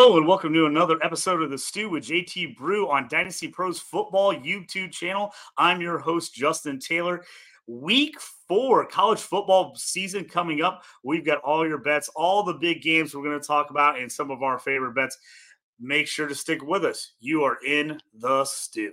Hello and welcome to another episode of the Stew with JT Brew on Dynasty Pros Football YouTube channel. I'm your host, Justin Taylor. Week four, college football season coming up. We've got all your bets, all the big games we're going to talk about, and some of our favorite bets. Make sure to stick with us. You are in the stew.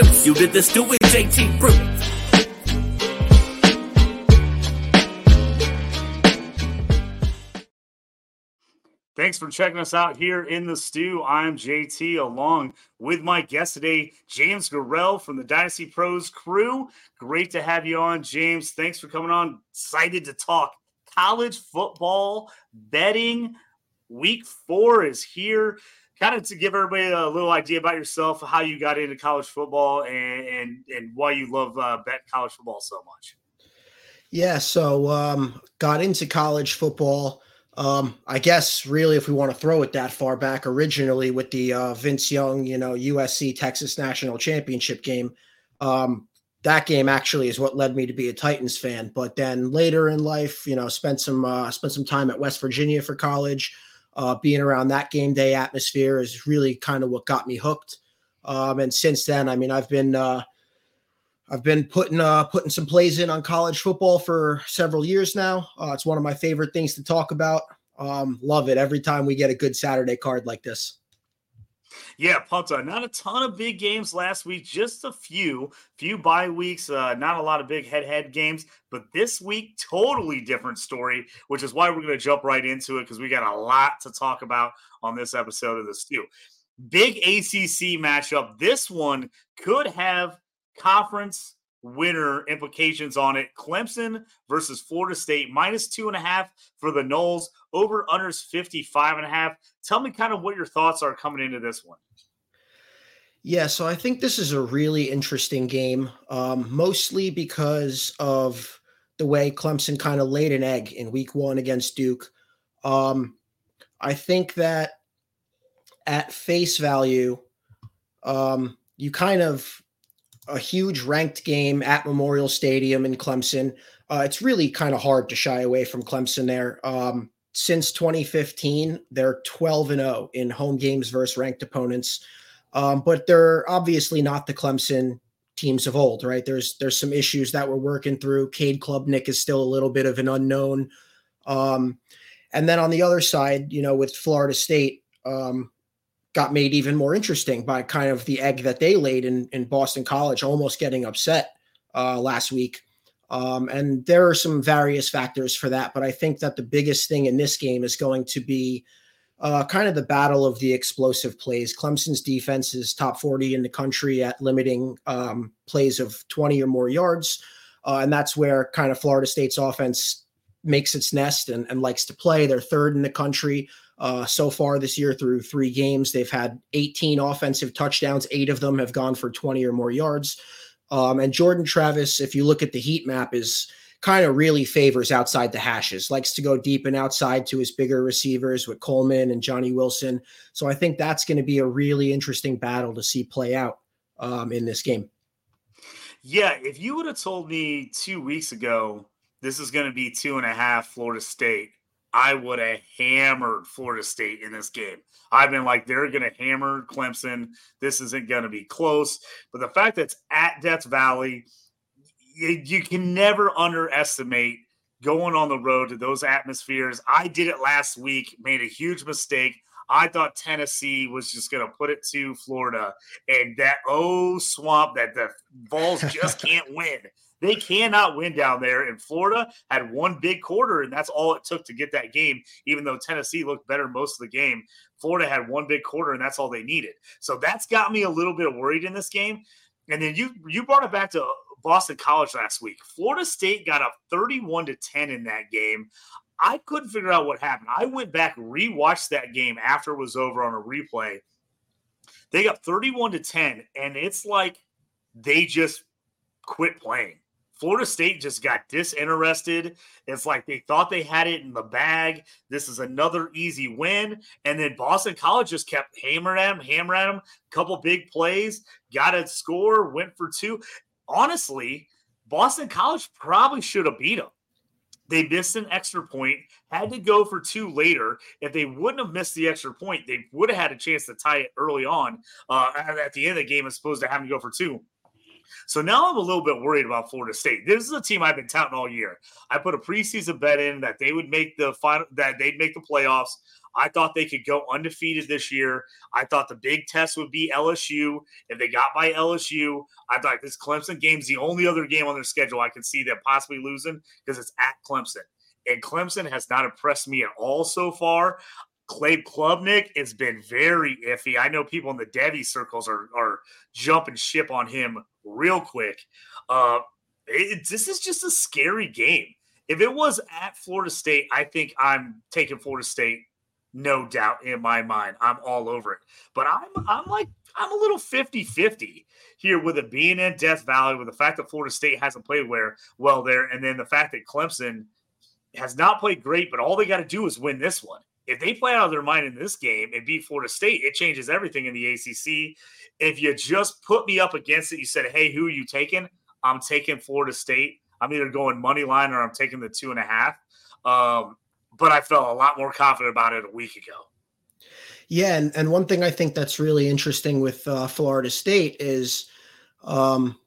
you to the Stew with JT Brew. Thanks for checking us out here in the stew. I'm JT along with my guest today, James Gorrell from the Dynasty Pros crew. Great to have you on, James. Thanks for coming on. Excited to talk college football betting. Week four is here kind of to give everybody a little idea about yourself, how you got into college football, and and, and why you love uh, bet college football so much. Yeah, so um, got into college football. Um, I guess really, if we want to throw it that far back, originally with the uh, Vince Young, you know, USC Texas National Championship game. Um, that game actually is what led me to be a Titans fan. But then later in life, you know, spent some uh, spent some time at West Virginia for college uh, being around that game day atmosphere is really kind of what got me hooked. Um, and since then, I mean, I've been uh, I've been putting uh, putting some plays in on college football for several years now. Uh, it's one of my favorite things to talk about. Um, love it every time we get a good Saturday card like this. Yeah, pumped. Not a ton of big games last week, just a few, few bye weeks. Uh, not a lot of big head-head games, but this week, totally different story. Which is why we're going to jump right into it because we got a lot to talk about on this episode of the Stew. Big ACC matchup. This one could have conference winner implications on it. Clemson versus Florida State, minus two and a half for the Noles, over unders 55 and a half. Tell me kind of what your thoughts are coming into this one. Yeah, so I think this is a really interesting game, um, mostly because of the way Clemson kind of laid an egg in week one against Duke. Um, I think that at face value, um, you kind of a huge ranked game at Memorial Stadium in Clemson. Uh, it's really kind of hard to shy away from Clemson there. Um, since 2015, they're 12 and 0 in home games versus ranked opponents. Um, but they're obviously not the Clemson teams of old, right? There's there's some issues that we're working through. Cade Klubnik is still a little bit of an unknown. Um, and then on the other side, you know, with Florida State, um, got made even more interesting by kind of the egg that they laid in, in Boston College, almost getting upset uh, last week. Um, and there are some various factors for that, but I think that the biggest thing in this game is going to be uh, kind of the battle of the explosive plays. Clemson's defense is top 40 in the country at limiting um, plays of 20 or more yards. Uh, and that's where kind of Florida State's offense makes its nest and, and likes to play. They're third in the country uh, so far this year through three games. They've had 18 offensive touchdowns, eight of them have gone for 20 or more yards. Um, and Jordan Travis, if you look at the heat map, is kind of really favors outside the hashes, likes to go deep and outside to his bigger receivers with Coleman and Johnny Wilson. So I think that's going to be a really interesting battle to see play out um, in this game. Yeah, if you would have told me two weeks ago this is going to be two and a half Florida State, I would have hammered Florida State in this game. I've been like, they're going to hammer Clemson. This isn't going to be close. But the fact that it's at Death Valley, you, you can never underestimate going on the road to those atmospheres. I did it last week, made a huge mistake. I thought Tennessee was just going to put it to Florida, and that oh swamp that the Vols just can't win. They cannot win down there. And Florida had one big quarter, and that's all it took to get that game, even though Tennessee looked better most of the game. Florida had one big quarter, and that's all they needed. So that's got me a little bit worried in this game. And then you you brought it back to Boston College last week. Florida State got up 31 to 10 in that game. I couldn't figure out what happened. I went back, rewatched that game after it was over on a replay. They got 31 to 10, and it's like they just quit playing. Florida State just got disinterested. It's like they thought they had it in the bag. This is another easy win. And then Boston College just kept hammering them, hammering them. Couple big plays, got a score, went for two. Honestly, Boston College probably should have beat them. They missed an extra point, had to go for two later. If they wouldn't have missed the extra point, they would have had a chance to tie it early on uh, at the end of the game as opposed to having to go for two. So now I'm a little bit worried about Florida State. This is a team I've been touting all year. I put a preseason bet in that they would make the final, that they'd make the playoffs. I thought they could go undefeated this year. I thought the big test would be LSU. If they got by LSU, I thought this Clemson game's the only other game on their schedule I can see them possibly losing because it's at Clemson. And Clemson has not impressed me at all so far. Clay Klubnik has been very iffy. I know people in the Devy circles are, are jumping ship on him real quick. Uh, it, this is just a scary game. If it was at Florida State, I think I'm taking Florida State, no doubt in my mind. I'm all over it. But I'm I'm like I'm a little 50-50 here with it being in Death Valley, with the fact that Florida State hasn't played where well there, and then the fact that Clemson has not played great, but all they got to do is win this one if they play out of their mind in this game and beat Florida State, it changes everything in the ACC. If you just put me up against it, you said, "Hey, who are you taking?" I'm taking Florida State. I'm either going money line or I'm taking the two and a half. Um, but I felt a lot more confident about it a week ago. Yeah, and, and one thing I think that's really interesting with uh, Florida State is um,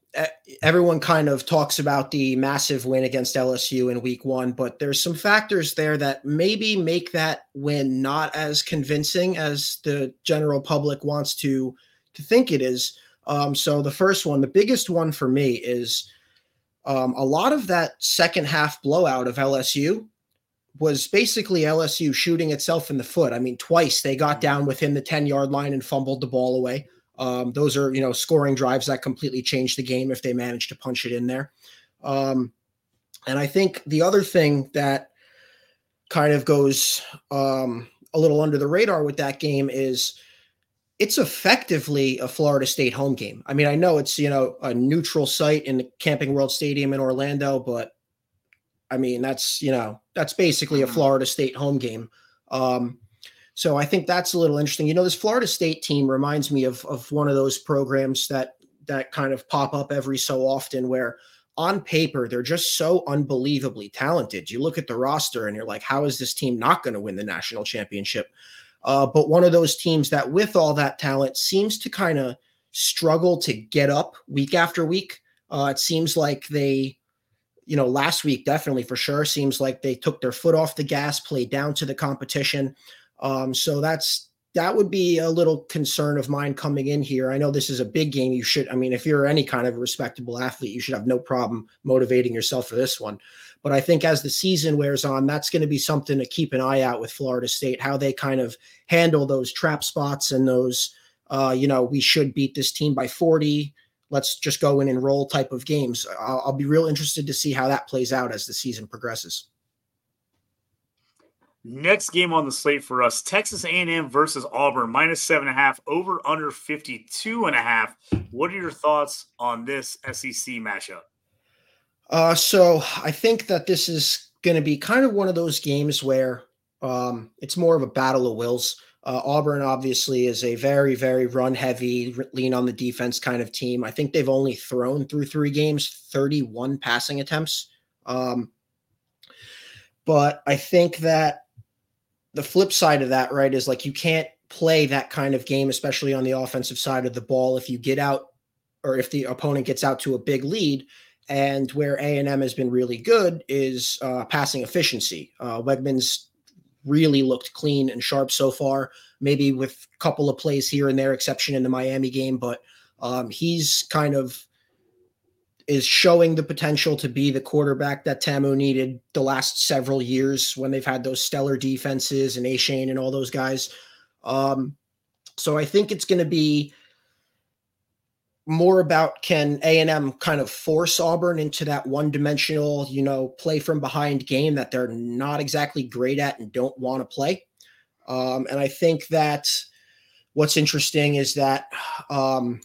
everyone kind of talks about the massive win against LSU in week one, but there's some factors there that maybe make that win not as convincing as the general public wants to to think it is. Um, so the first one, the biggest one for me is um, a lot of that second half blowout of LSU was basically LSU shooting itself in the foot. I mean, twice they got down within the 10 yard line and fumbled the ball away. Um, those are you know scoring drives that completely change the game if they manage to punch it in there. Um, and I think the other thing that kind of goes um, a little under the radar with that game is it's effectively a Florida State home game. I mean, I know it's you know a neutral site in the Camping World Stadium in Orlando, but I mean that's you know that's basically a mm-hmm. Florida State home game. Um, so I think that's a little interesting. You know, this Florida State team reminds me of of one of those programs that that kind of pop up every so often where on paper they're just so unbelievably talented. You look at the roster and you're like, how is this team not going to win the national championship? Uh, but one of those teams that, with all that talent, seems to kind of struggle to get up week after week. Uh, it seems like they, you know, last week definitely for sure seems like they took their foot off the gas, played down to the competition. Um, so that's that would be a little concern of mine coming in here. I know this is a big game. You should, I mean, if you're any kind of respectable athlete, you should have no problem motivating yourself for this one. But I think as the season wears on, that's going to be something to keep an eye out with Florida State, how they kind of handle those trap spots and those, uh, you know, we should beat this team by 40. Let's just go in and roll type of games. I'll, I'll be real interested to see how that plays out as the season progresses. Next game on the slate for us: Texas A&M versus Auburn, minus seven and a half, over under 52 and a half. What are your thoughts on this SEC matchup? Uh, so I think that this is going to be kind of one of those games where um, it's more of a battle of wills. Uh, Auburn obviously is a very, very run heavy, lean on the defense kind of team. I think they've only thrown through three games, 31 passing attempts. Um, but I think that the flip side of that, right, is like you can't play that kind of game, especially on the offensive side of the ball, if you get out or if the opponent gets out to a big lead. And where A and M has been really good is uh, passing efficiency. Uh, Weigman's really looked clean and sharp so far. Maybe with a couple of plays here and there, exception in the Miami game, but um, he's kind of is showing the potential to be the quarterback that Tamu needed the last several years when they've had those stellar defenses and Achane and all those guys. Um, so I think it's going to be more about can A&M kind of force Auburn into that one-dimensional, you know, play from behind game that they're not exactly great at and don't want to play. Um, and I think that what's interesting is that um,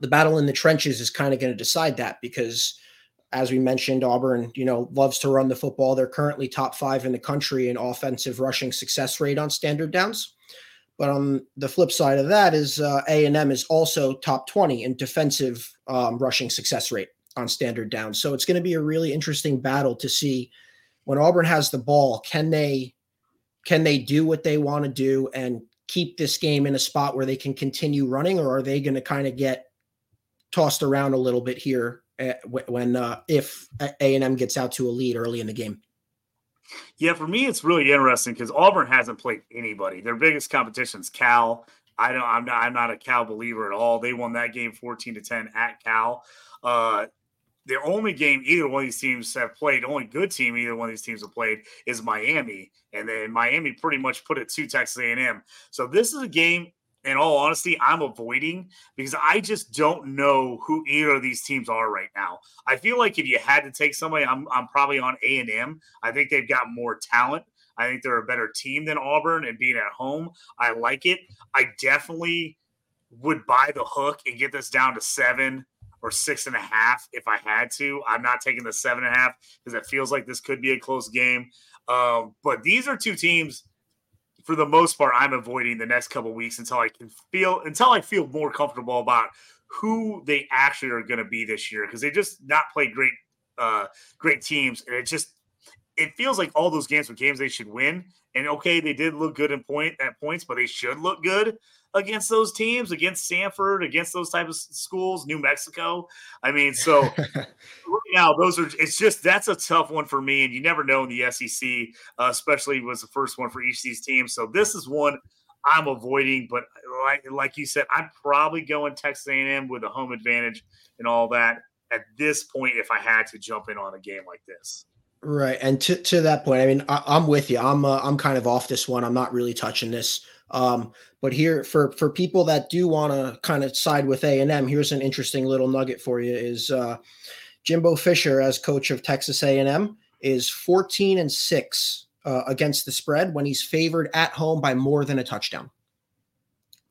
the battle in the trenches is kind of going to decide that because as we mentioned, Auburn, you know, loves to run the football. They're currently top five in the country in offensive rushing success rate on standard downs. But on the flip side of that is uh, A&M is also top 20 in defensive um, rushing success rate on standard downs. So it's going to be a really interesting battle to see when Auburn has the ball, can they can they do what they want to do and keep this game in a spot where they can continue running or are they going to kind of get tossed around a little bit here eh, when uh, if A&M gets out to a lead early in the game? Yeah, for me, it's really interesting because Auburn hasn't played anybody. Their biggest competition is Cal. I don't. I'm not. I'm not a Cal believer at all. They won that game 14 to 10 at Cal. Uh, the only game either one of these teams have played, the only good team either one of these teams have played is Miami, and then Miami pretty much put it to Texas A&M. So this is a game in all honesty, I'm avoiding because I just don't know who either of these teams are right now. I feel like if you had to take somebody, I'm, I'm probably on A and M. I think they've got more talent. I think they're a better team than Auburn, and being at home, I like it. I definitely would buy the hook and get this down to seven or six and a half if I had to. I'm not taking the seven and a half because it feels like this could be a close game. Um, but these are two teams for the most part, I'm avoiding the next couple weeks until I can feel until I feel more comfortable about who they actually are going to be this year because they just not play great, uh, great teams, and it just it feels like all those games were games they should win. And okay, they did look good in point at points, but they should look good against those teams, against Stanford, against those type of schools, New Mexico. I mean, so right now those are it's just that's a tough one for me, and you never know in the SEC, uh, especially was the first one for each of these teams. So this is one I'm avoiding, but like like you said, I'm probably going Texas A&M with a home advantage and all that at this point if I had to jump in on a game like this. Right, and to, to that point, I mean, I, am with you. I'm uh, I'm kind of off this one. I'm not really touching this. Um, but here, for for people that do want to kind of side with A and M, here's an interesting little nugget for you: is uh, Jimbo Fisher as coach of Texas A and M is 14 and six uh, against the spread when he's favored at home by more than a touchdown.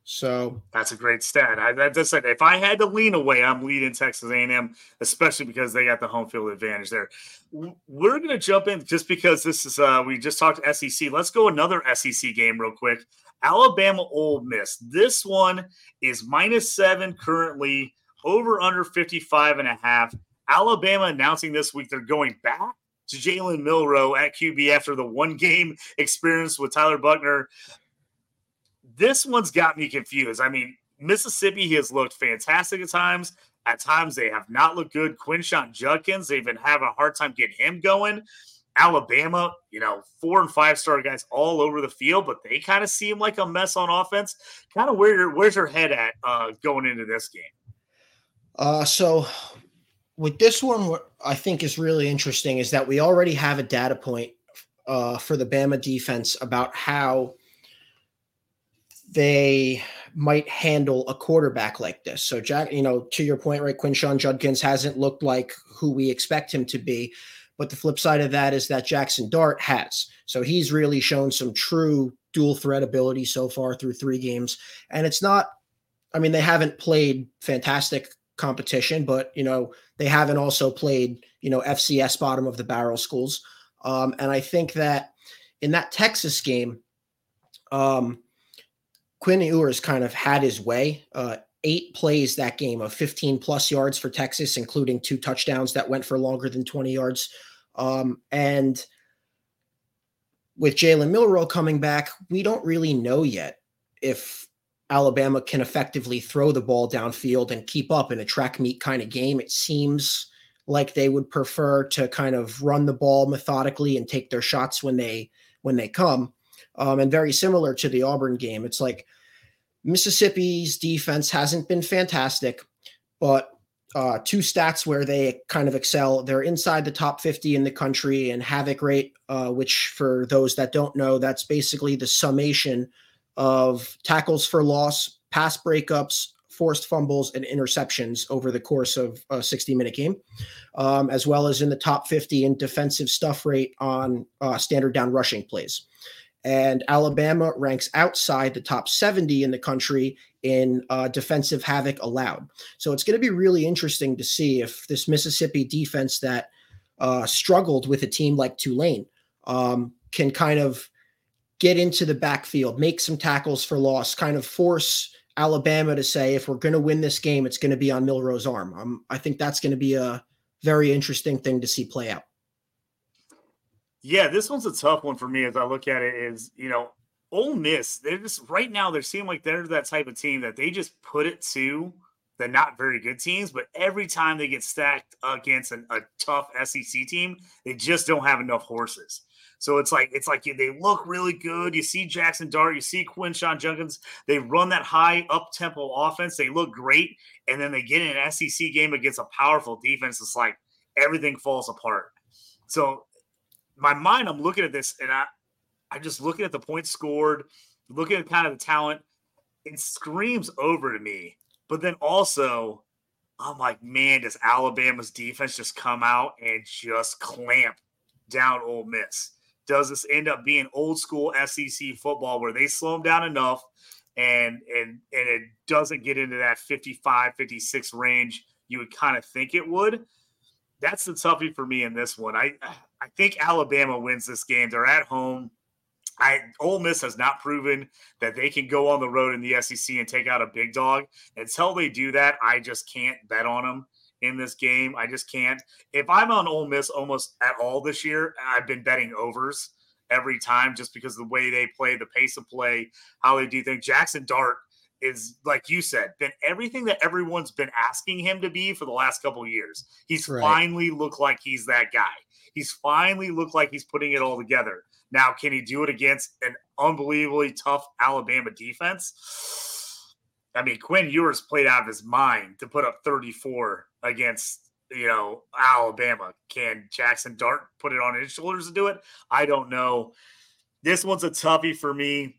So that's a great stat. I that just said if I had to lean away, I'm leading Texas A&M, especially because they got the home field advantage there. We're going to jump in just because this is uh we just talked SEC. Let's go another SEC game real quick. Alabama Ole Miss. This one is minus 7 currently, over under 55 and a half. Alabama announcing this week they're going back to Jalen Milroe at QB after the one game experience with Tyler Buchner. this one's got me confused. I mean, Mississippi he has looked fantastic at times. At times, they have not looked good. Quinshon Judkins, they've been having a hard time getting him going. Alabama, you know, four and five star guys all over the field, but they kind of seem like a mess on offense. Kind of where where's your head at uh, going into this game? Uh, so with this one, what I think is really interesting is that we already have a data point uh, for the Bama defense about how they might handle a quarterback like this. So Jack, you know, to your point, right, Quinshon Judkins hasn't looked like who we expect him to be. But the flip side of that is that Jackson Dart has. So he's really shown some true dual threat ability so far through three games. And it's not, I mean, they haven't played fantastic competition, but you know, they haven't also played, you know, FCS bottom of the barrel schools. Um, and I think that in that Texas game, um, Quinn Ewers kind of had his way. Uh, eight plays that game of 15 plus yards for Texas, including two touchdowns that went for longer than 20 yards. Um, and with Jalen Milroe coming back, we don't really know yet if Alabama can effectively throw the ball downfield and keep up in a track meet kind of game. It seems like they would prefer to kind of run the ball methodically and take their shots when they when they come. Um, and very similar to the Auburn game, it's like Mississippi's defense hasn't been fantastic, but uh, two stats where they kind of excel. They're inside the top 50 in the country and havoc rate, uh, which for those that don't know, that's basically the summation of tackles for loss, pass breakups, forced fumbles and interceptions over the course of a 60 minute game, um, as well as in the top 50 in defensive stuff rate on uh, standard down rushing plays. And Alabama ranks outside the top 70 in the country in uh, defensive havoc allowed. So it's going to be really interesting to see if this Mississippi defense that uh, struggled with a team like Tulane um, can kind of get into the backfield, make some tackles for loss, kind of force Alabama to say, if we're going to win this game, it's going to be on Milroe's arm. Um, I think that's going to be a very interesting thing to see play out. Yeah, this one's a tough one for me as I look at it. Is you know, Ole Miss, they're just right now they seem like they're that type of team that they just put it to the not very good teams, but every time they get stacked against an, a tough SEC team, they just don't have enough horses. So it's like it's like they look really good. You see Jackson Dart, you see Quinshon Jenkins. They run that high up tempo offense. They look great, and then they get in an SEC game against a powerful defense. It's like everything falls apart. So my mind, I'm looking at this, and I I'm just looking at the points scored, looking at kind of the talent. It screams over to me, but then also I'm like, man, does Alabama's defense just come out and just clamp down Ole Miss? does this end up being old school SEC football where they slow them down enough and and and it doesn't get into that 55 56 range you would kind of think it would that's the toughie for me in this one i i think alabama wins this game they're at home I Ole Miss has not proven that they can go on the road in the SEC and take out a big dog. Until they do that, I just can't bet on them in this game. I just can't. If I'm on Ole Miss almost at all this year, I've been betting overs every time just because the way they play, the pace of play, how they do things. Jackson Dart is like you said, been everything that everyone's been asking him to be for the last couple years. He's right. finally looked like he's that guy. He's finally looked like he's putting it all together. Now, can he do it against an unbelievably tough Alabama defense? I mean, Quinn Ewers played out of his mind to put up 34 against, you know, Alabama. Can Jackson Dart put it on his shoulders to do it? I don't know. This one's a toughie for me.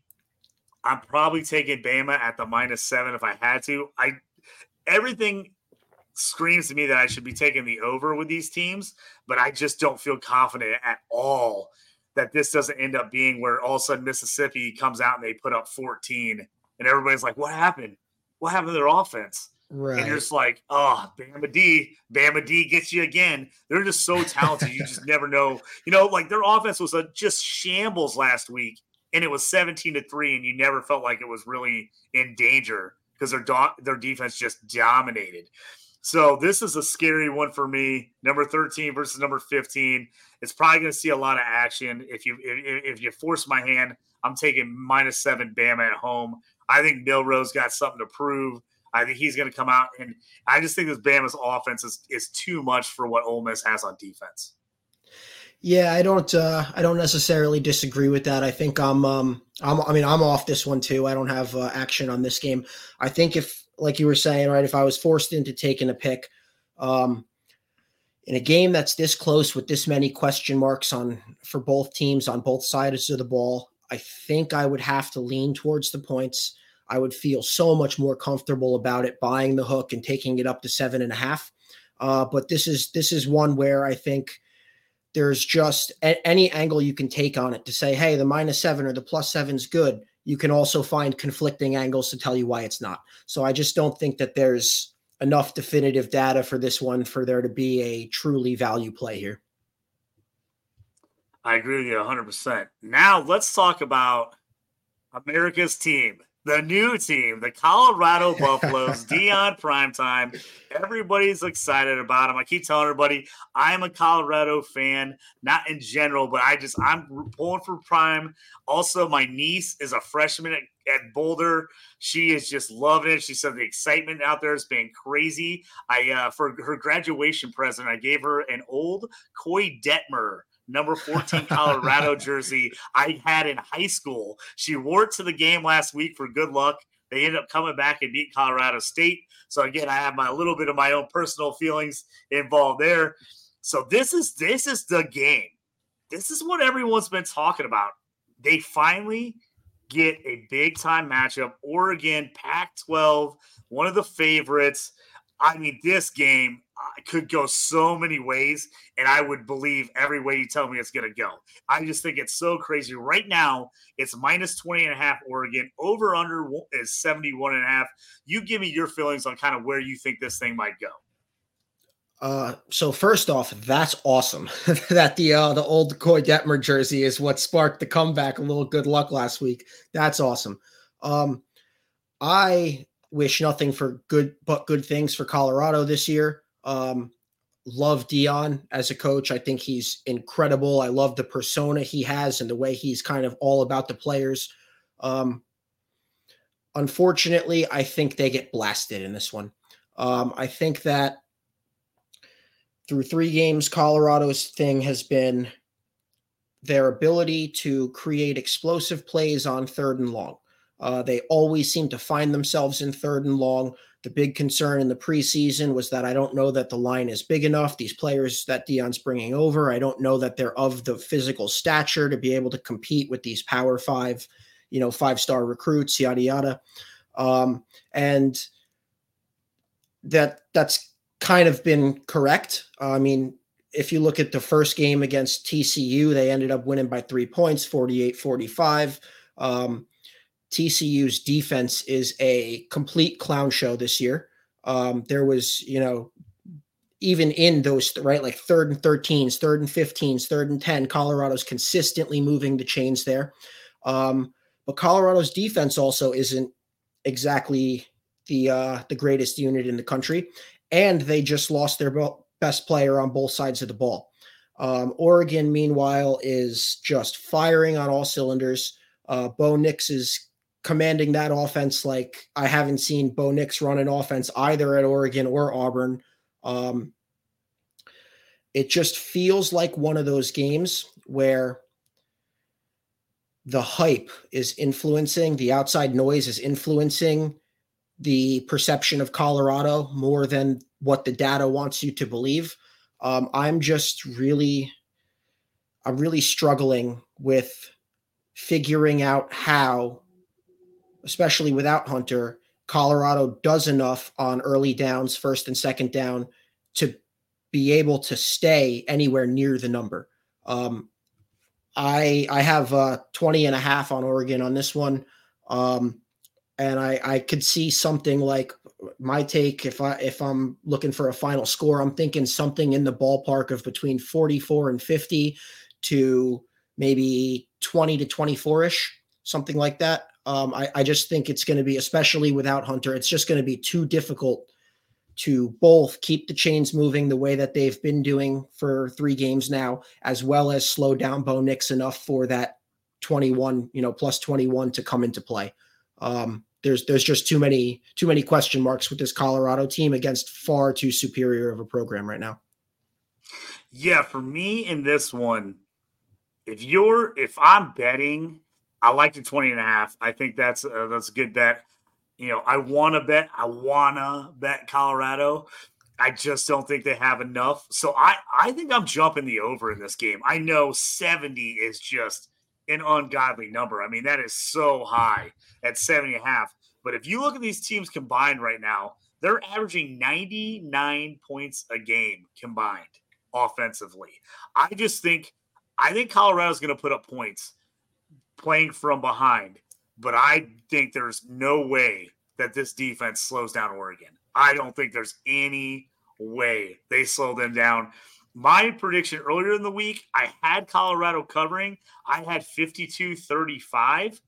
I'm probably taking Bama at the minus seven if I had to. I everything screams to me that I should be taking the over with these teams, but I just don't feel confident at all that this doesn't end up being where all of a sudden Mississippi comes out and they put up 14 and everybody's like, what happened? what happened to their offense? Right. And you're just like, oh, Bama D, Bama D gets you again. They're just so talented. you just never know. You know, like their offense was a just shambles last week, and it was 17 to three, and you never felt like it was really in danger because their do- their defense just dominated. So this is a scary one for me. Number 13 versus number 15. It's probably going to see a lot of action. If you if, if you force my hand, I'm taking minus seven Bama at home. I think Milroe's got something to prove. I think he's going to come out, and I just think this Bama's offense is is too much for what Ole Miss has on defense. Yeah, I don't. Uh, I don't necessarily disagree with that. I think I'm. Um, I'm. I mean, I'm off this one too. I don't have uh, action on this game. I think if, like you were saying, right, if I was forced into taking a pick, um, in a game that's this close with this many question marks on for both teams on both sides of the ball, I think I would have to lean towards the points. I would feel so much more comfortable about it buying the hook and taking it up to seven and a half. Uh, but this is this is one where I think there's just a- any angle you can take on it to say, hey, the minus seven or the plus seven is good. You can also find conflicting angles to tell you why it's not. So I just don't think that there's enough definitive data for this one for there to be a truly value play here. I agree with you 100%. Now let's talk about America's team, the new team, the Colorado Buffaloes, Deion Primetime. Everybody's excited about them. I keep telling everybody I'm a Colorado fan, not in general, but I just, I'm pulling for Prime. Also, my niece is a freshman at, at Boulder. She is just loving it. She said the excitement out there has been crazy. I, uh, for her graduation present, I gave her an old Koy Detmer number 14 Colorado jersey I had in high school. She wore it to the game last week for good luck. They ended up coming back and beat Colorado State. So again, I have my little bit of my own personal feelings involved there. So this is this is the game. This is what everyone's been talking about. They finally get a big time matchup. Oregon, Pac 12, one of the favorites. I mean, this game could go so many ways, and I would believe every way you tell me it's going to go. I just think it's so crazy. Right now, it's minus 20 and a half Oregon. Over under is 71 and a half. You give me your feelings on kind of where you think this thing might go. Uh, so first off, that's awesome that the uh, the old Koy Detmer jersey is what sparked the comeback. A little good luck last week. That's awesome. Um, I wish nothing for good but good things for Colorado this year. Um, love Deion as a coach. I think he's incredible. I love the persona he has and the way he's kind of all about the players. Um, unfortunately, I think they get blasted in this one. Um, I think that through three games, Colorado's thing has been their ability to create explosive plays on third and long. Uh, they always seem to find themselves in third and long. The big concern in the preseason was that I don't know that the line is big enough. These players that Deion's bringing over, I don't know that they're of the physical stature to be able to compete with these Power Five, you know, five star recruits, yada yada. Um, and that that's kind of been correct. I mean, if you look at the first game against TCU, they ended up winning by three points, 48 45. Um, TCU's defense is a complete clown show this year. Um, there was, you know, even in those, right, like third and 13s, third and 15s, third and 10, Colorado's consistently moving the chains there. Um, but Colorado's defense also isn't exactly the uh, the greatest unit in the country and they just lost their best player on both sides of the ball. Um, Oregon, meanwhile, is just firing on all cylinders. Uh, Bo Nix is commanding that offense like I haven't seen Bo Nix run an offense either at Oregon or Auburn. Um, it just feels like one of those games where the hype is influencing, the outside noise is influencing the perception of Colorado more than what the data wants you to believe. Um, I'm just really, I'm really struggling with figuring out how, especially without Hunter, Colorado does enough on early downs, first and second down, to be able to stay anywhere near the number. Um, I I have uh, 20 and a half on Oregon on this one. Um, and I I could see something like my take if I if I'm looking for a final score, I'm thinking something in the ballpark of between 44 and 50 to maybe 20 to 24 ish, something like that. Um, I, I just think it's going to be, especially without Hunter, it's just going to be too difficult to both keep the chains moving the way that they've been doing for three games now, as well as slow down Bo Nix enough for that 21, you know, plus 21 to come into play. Um, there's there's just too many too many question marks with this Colorado team against far too superior of a program right now. Yeah, for me in this one, if you're if I'm betting, I like the 20 and a half. I think that's uh, that's a good bet. You know, I want to bet I want to bet Colorado. I just don't think they have enough. So I I think I'm jumping the over in this game. I know 70 is just an ungodly number. I mean, that is so high at 70 and a half. But if you look at these teams combined right now, they're averaging 99 points a game combined offensively. I just think I think Colorado's going to put up points playing from behind, but I think there's no way that this defense slows down Oregon. I don't think there's any way they slow them down my prediction earlier in the week, I had Colorado covering. I had 52 35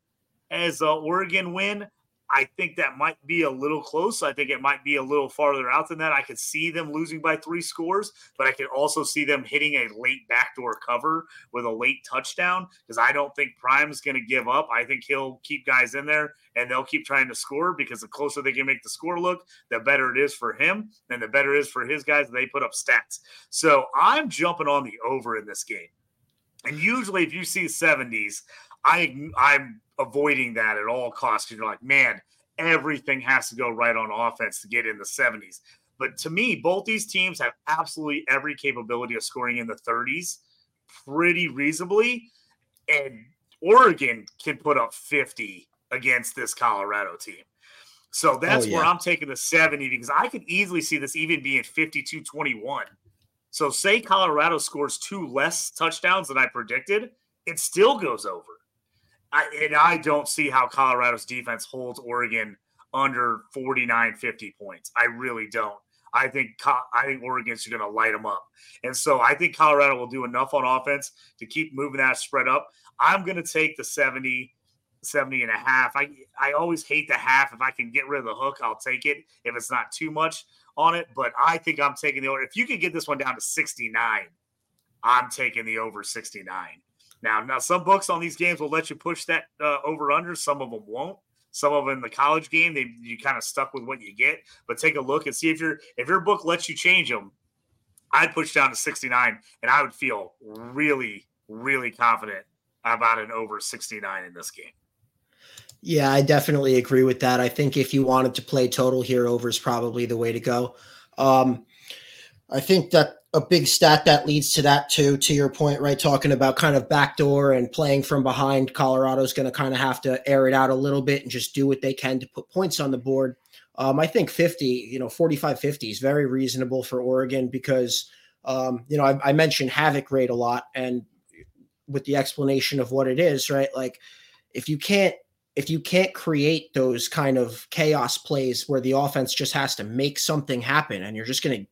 as a Oregon win. I think that might be a little close. I think it might be a little farther out than that. I could see them losing by three scores, but I could also see them hitting a late backdoor cover with a late touchdown because I don't think Prime's going to give up. I think he'll keep guys in there and they'll keep trying to score because the closer they can make the score look, the better it is for him and the better it is for his guys. They put up stats. So I'm jumping on the over in this game. And usually, if you see 70s, I I'm avoiding that at all costs because you're like, man, everything has to go right on offense to get in the 70s. But to me, both these teams have absolutely every capability of scoring in the 30s pretty reasonably. And Oregon can put up 50 against this Colorado team. So oh, that's oh, yeah. where I'm taking the 70 because I could easily see this even being 52 21. So, say Colorado scores two less touchdowns than I predicted, it still goes over. I, and I don't see how Colorado's defense holds Oregon under 49, 50 points. I really don't. I think I think Oregon's going to light them up. And so I think Colorado will do enough on offense to keep moving that spread up. I'm going to take the 70, 70 and a half. I, I always hate the half. If I can get rid of the hook, I'll take it if it's not too much on it. But I think I'm taking the over. If you can get this one down to 69, I'm taking the over 69. Now, now some books on these games will let you push that uh, over under. Some of them won't. Some of them in the college game, they you kind of stuck with what you get. But take a look and see if your if your book lets you change them. I'd push down to 69, and I would feel really, really confident about an over 69 in this game. Yeah, I definitely agree with that. I think if you wanted to play total here, over is probably the way to go. Um, I think that a big stat that leads to that too, to your point, right? Talking about kind of backdoor and playing from behind. Colorado's going to kind of have to air it out a little bit and just do what they can to put points on the board. Um, I think 50, you know, 45 50 is very reasonable for Oregon because, um, you know, I, I mentioned havoc rate a lot and with the explanation of what it is, right? Like if you can't if you can't create those kind of chaos plays where the offense just has to make something happen and you're just going to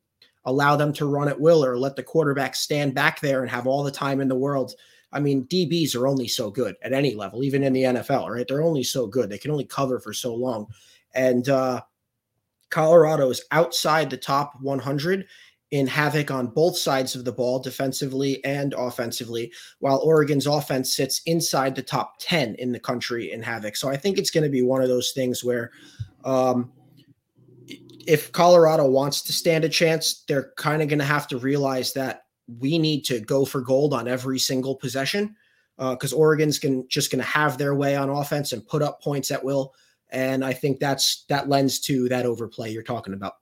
allow them to run at will or let the quarterback stand back there and have all the time in the world. I mean, DBs are only so good at any level, even in the NFL, right? They're only so good. They can only cover for so long. And uh, Colorado is outside the top 100 in havoc on both sides of the ball, defensively and offensively, while Oregon's offense sits inside the top 10 in the country in havoc. So I think it's going to be one of those things where um, if Colorado wants to stand a chance, they're kind of going to have to realize that we need to go for gold on every single possession because uh, Oregon's can, just going to have their way on offense and put up points at will. And I think that's that lends to that overplay you're talking about.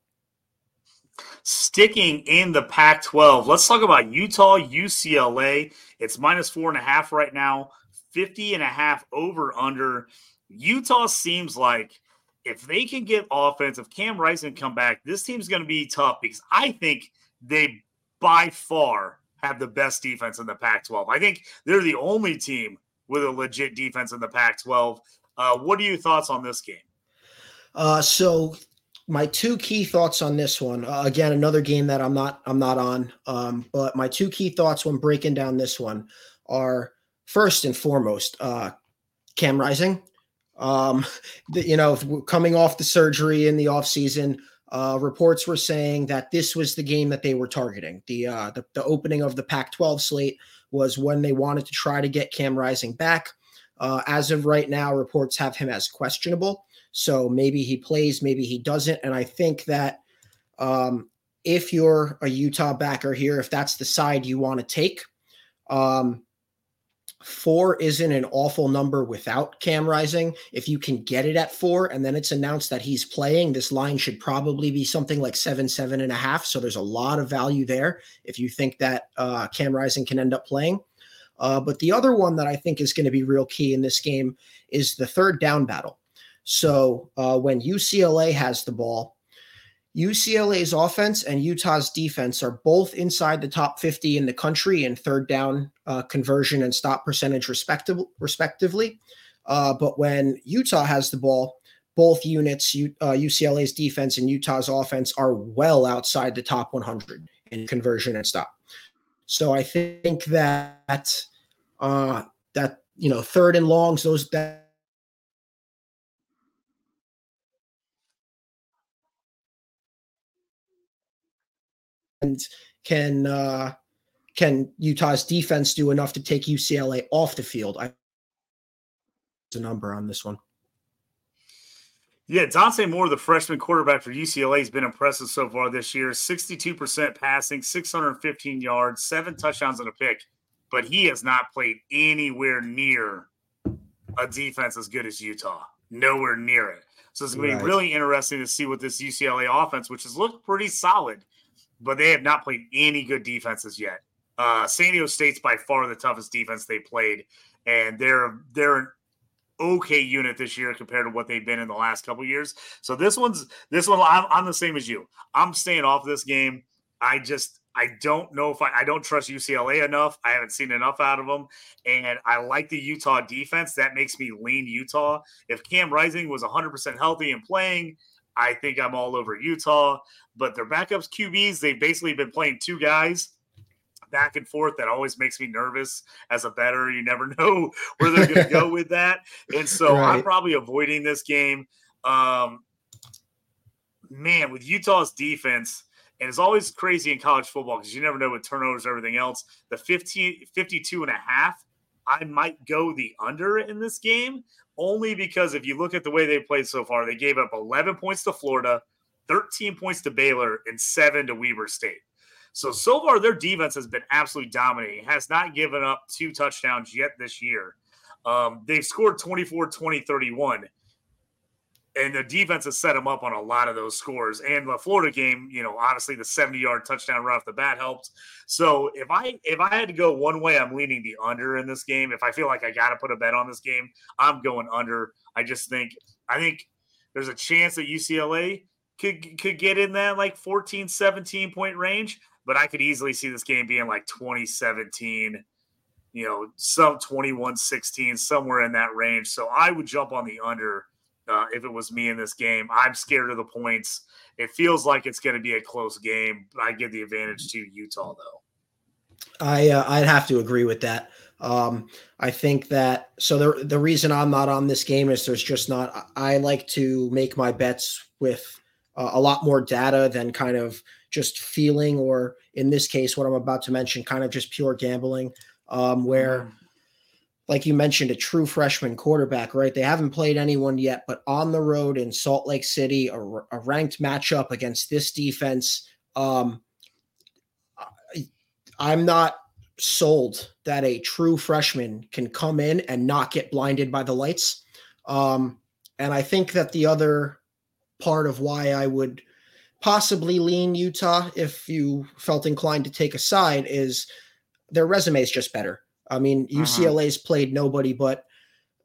Sticking in the Pac 12, let's talk about Utah, UCLA. It's minus four and a half right now, 50 and a half over under. Utah seems like if they can get offense, if Cam Rice can come back, this team's going to be tough because I think they by far have the best defense in the Pac 12. I think they're the only team with a legit defense in the Pac 12. Uh, what are your thoughts on this game? Uh, so my two key thoughts on this one uh, again another game that i'm not i'm not on um, but my two key thoughts when breaking down this one are first and foremost uh, cam rising um, the, you know coming off the surgery in the offseason uh, reports were saying that this was the game that they were targeting. The, uh, the the opening of the pac 12 slate was when they wanted to try to get cam rising back. Uh, as of right now reports have him as questionable. So maybe he plays, maybe he doesn't. And I think that um, if you're a Utah backer here, if that's the side you want to take, um, four isn't an awful number without Cam Rising. If you can get it at four and then it's announced that he's playing, this line should probably be something like seven, seven and a half. So there's a lot of value there if you think that uh, Cam Rising can end up playing. Uh, but the other one that I think is going to be real key in this game is the third down battle. So uh, when UCLA has the ball, UCLA's offense and Utah's defense are both inside the top 50 in the country in third down uh, conversion and stop percentage, respective, respectively. Uh, but when Utah has the ball, both units, uh, UCLA's defense and Utah's offense, are well outside the top 100 in conversion and stop. So I think that uh, that you know third and longs, those that and can uh, can Utah's defense do enough to take UCLA off the field? I a number on this one. Yeah, Dante Moore, the freshman quarterback for UCLA, has been impressive so far this year. 62% passing, 615 yards, seven touchdowns and a pick. But he has not played anywhere near a defense as good as Utah. Nowhere near it. So it's going right. to be really interesting to see what this UCLA offense, which has looked pretty solid, but they have not played any good defenses yet. Uh, San Diego State's by far the toughest defense they played, and they're they're an okay unit this year compared to what they've been in the last couple years. So this one's this one. I'm, I'm the same as you. I'm staying off this game. I just I don't know if I, I don't trust UCLA enough. I haven't seen enough out of them. And I like the Utah defense. That makes me lean Utah. If Cam Rising was 100% healthy and playing, I think I'm all over Utah. But their backups QBs, they've basically been playing two guys back and forth. That always makes me nervous as a better. You never know where they're going to go with that. And so right. I'm probably avoiding this game. Um, man, with Utah's defense, and it's always crazy in college football because you never know with turnovers and everything else. The 15, 52 and a half, I might go the under in this game only because if you look at the way they played so far, they gave up 11 points to Florida, 13 points to Baylor, and seven to Weber State. So, so far, their defense has been absolutely dominating, has not given up two touchdowns yet this year. Um, they've scored 24, 20, 31 and the defense has set him up on a lot of those scores. And the Florida game, you know, honestly, the 70 yard touchdown right off the bat helped. So if I if I had to go one way, I'm leaning the under in this game. If I feel like I got to put a bet on this game, I'm going under. I just think I think there's a chance that UCLA could could get in that like 14, 17 point range, but I could easily see this game being like 2017 you know, some 21 16, somewhere in that range. So I would jump on the under uh, if it was me in this game. I'm scared of the points. It feels like it's going to be a close game. I give the advantage to Utah, though. I uh, I'd have to agree with that. Um, I think that so the the reason I'm not on this game is there's just not. I like to make my bets with uh, a lot more data than kind of just feeling, or in this case, what I'm about to mention, kind of just pure gambling. Um, where mm like you mentioned, a true freshman quarterback, right? They haven't played anyone yet, but on the road in Salt Lake City, a, a ranked matchup against this defense. Um, I'm not sold that a true freshman can come in and not get blinded by the lights. Um, and I think that the other part of why I would possibly lean Utah, if you felt inclined to take a side, is their resume is just better. I mean, UCLA's uh-huh. played nobody, but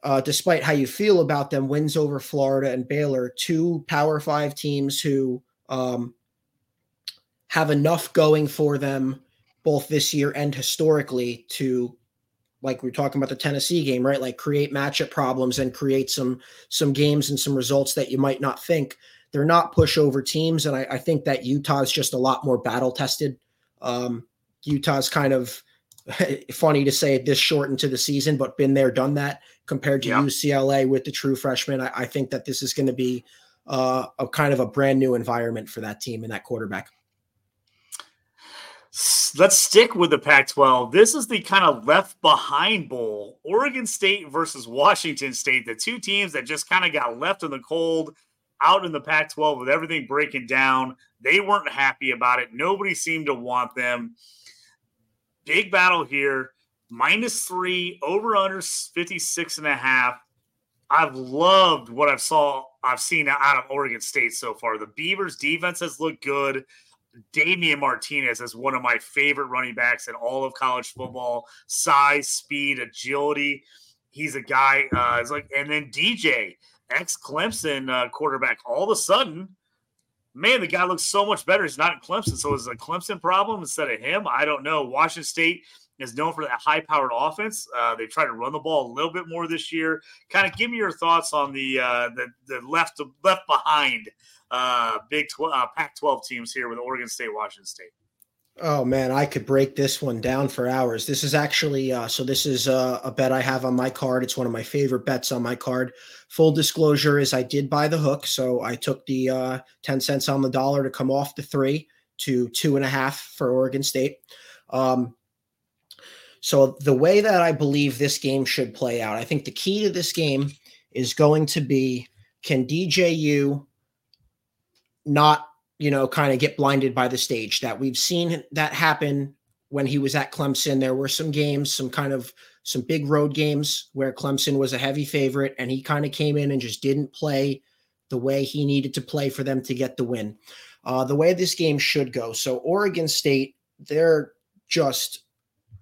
uh, despite how you feel about them, wins over Florida and Baylor, two Power Five teams who um, have enough going for them both this year and historically to like we are talking about the Tennessee game, right? Like create matchup problems and create some some games and some results that you might not think. They're not pushover teams, and I, I think that Utah's just a lot more battle tested. Um, Utah's kind of funny to say this short into the season, but been there, done that compared to. UCLA with the true freshman. I, I think that this is going to be uh, a kind of a brand new environment for that team and that quarterback. Let's stick with the Pac 12. This is the kind of left behind bowl Oregon State versus Washington State, the two teams that just kind of got left in the cold out in the Pac 12 with everything breaking down. They weren't happy about it. Nobody seemed to want them. Big battle here. Minus three, over under 56 and a half. I've loved what I've saw I've seen out of Oregon State so far. The Beavers defense has looked good. Damien Martinez is one of my favorite running backs in all of college football. Size, speed, agility. He's a guy. Uh, like, and then DJ, ex Clemson uh, quarterback. All of a sudden, man, the guy looks so much better. He's not in Clemson. So is a Clemson problem instead of him? I don't know. Washington State is known for that high powered offense. Uh, they try to run the ball a little bit more this year. Kind of give me your thoughts on the uh, the, the left left behind uh, Big tw- uh, Pac 12 teams here with Oregon State, Washington State. Oh man, I could break this one down for hours. This is actually uh, so. This is uh, a bet I have on my card. It's one of my favorite bets on my card. Full disclosure is I did buy the hook, so I took the uh, ten cents on the dollar to come off the three to two and a half for Oregon State. Um, so the way that I believe this game should play out, I think the key to this game is going to be can DJU not you know, kind of get blinded by the stage. That we've seen that happen when he was at Clemson. There were some games, some kind of some big road games where Clemson was a heavy favorite and he kind of came in and just didn't play the way he needed to play for them to get the win. Uh, the way this game should go. So Oregon State, they're just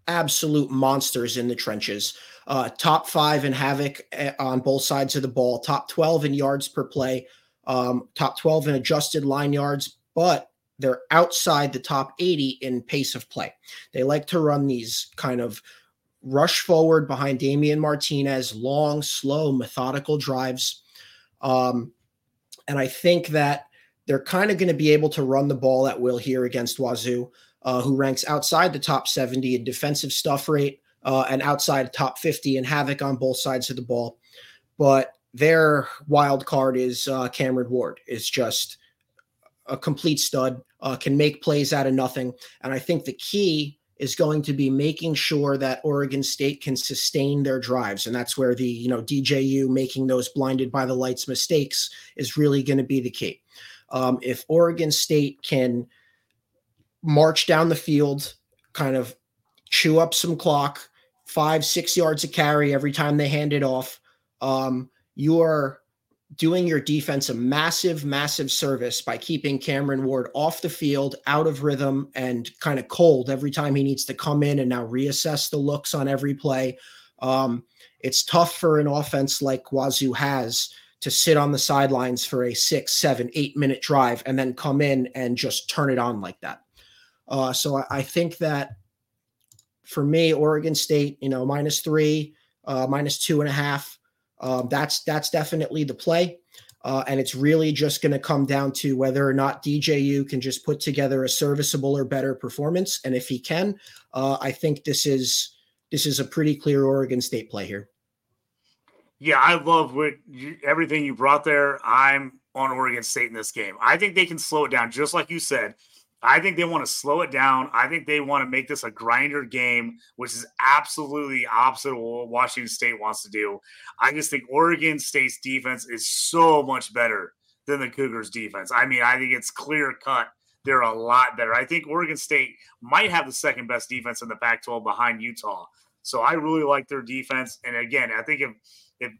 absolute monsters in the trenches. Uh, top five in havoc eh, on both sides of the ball, top 12 in yards per play, um, top 12 in adjusted line yards, but they're outside the top 80 in pace of play. They like to run these kind of rush forward behind Damien Martinez, long, slow, methodical drives. Um, and I think that they're kind of going to be able to run the ball at will here against Wazoo, uh, who ranks outside the top 70 in defensive stuff rate uh, and outside top 50 in havoc on both sides of the ball. But their wild card is uh, Cameron Ward, is just a complete stud, uh, can make plays out of nothing. And I think the key is going to be making sure that Oregon State can sustain their drives. And that's where the, you know, DJU making those blinded by the lights mistakes is really going to be the key. Um, if Oregon State can march down the field, kind of chew up some clock, five, six yards of carry every time they hand it off, um, you are doing your defense a massive, massive service by keeping Cameron Ward off the field, out of rhythm, and kind of cold every time he needs to come in and now reassess the looks on every play. Um, it's tough for an offense like Wazoo has to sit on the sidelines for a six, seven, eight minute drive and then come in and just turn it on like that. Uh, so I, I, think that for me, Oregon State, you know, minus three, uh, minus two and a half, um, that's that's definitely the play. Uh, and it's really just going to come down to whether or not DJU can just put together a serviceable or better performance. And if he can, uh, I think this is this is a pretty clear Oregon State play here. Yeah, I love what you, everything you brought there. I'm on Oregon State in this game. I think they can slow it down, just like you said. I think they want to slow it down. I think they want to make this a grinder game, which is absolutely opposite of what Washington State wants to do. I just think Oregon State's defense is so much better than the Cougars' defense. I mean, I think it's clear cut. They're a lot better. I think Oregon State might have the second best defense in the Pac 12 behind Utah. So I really like their defense. And again, I think if if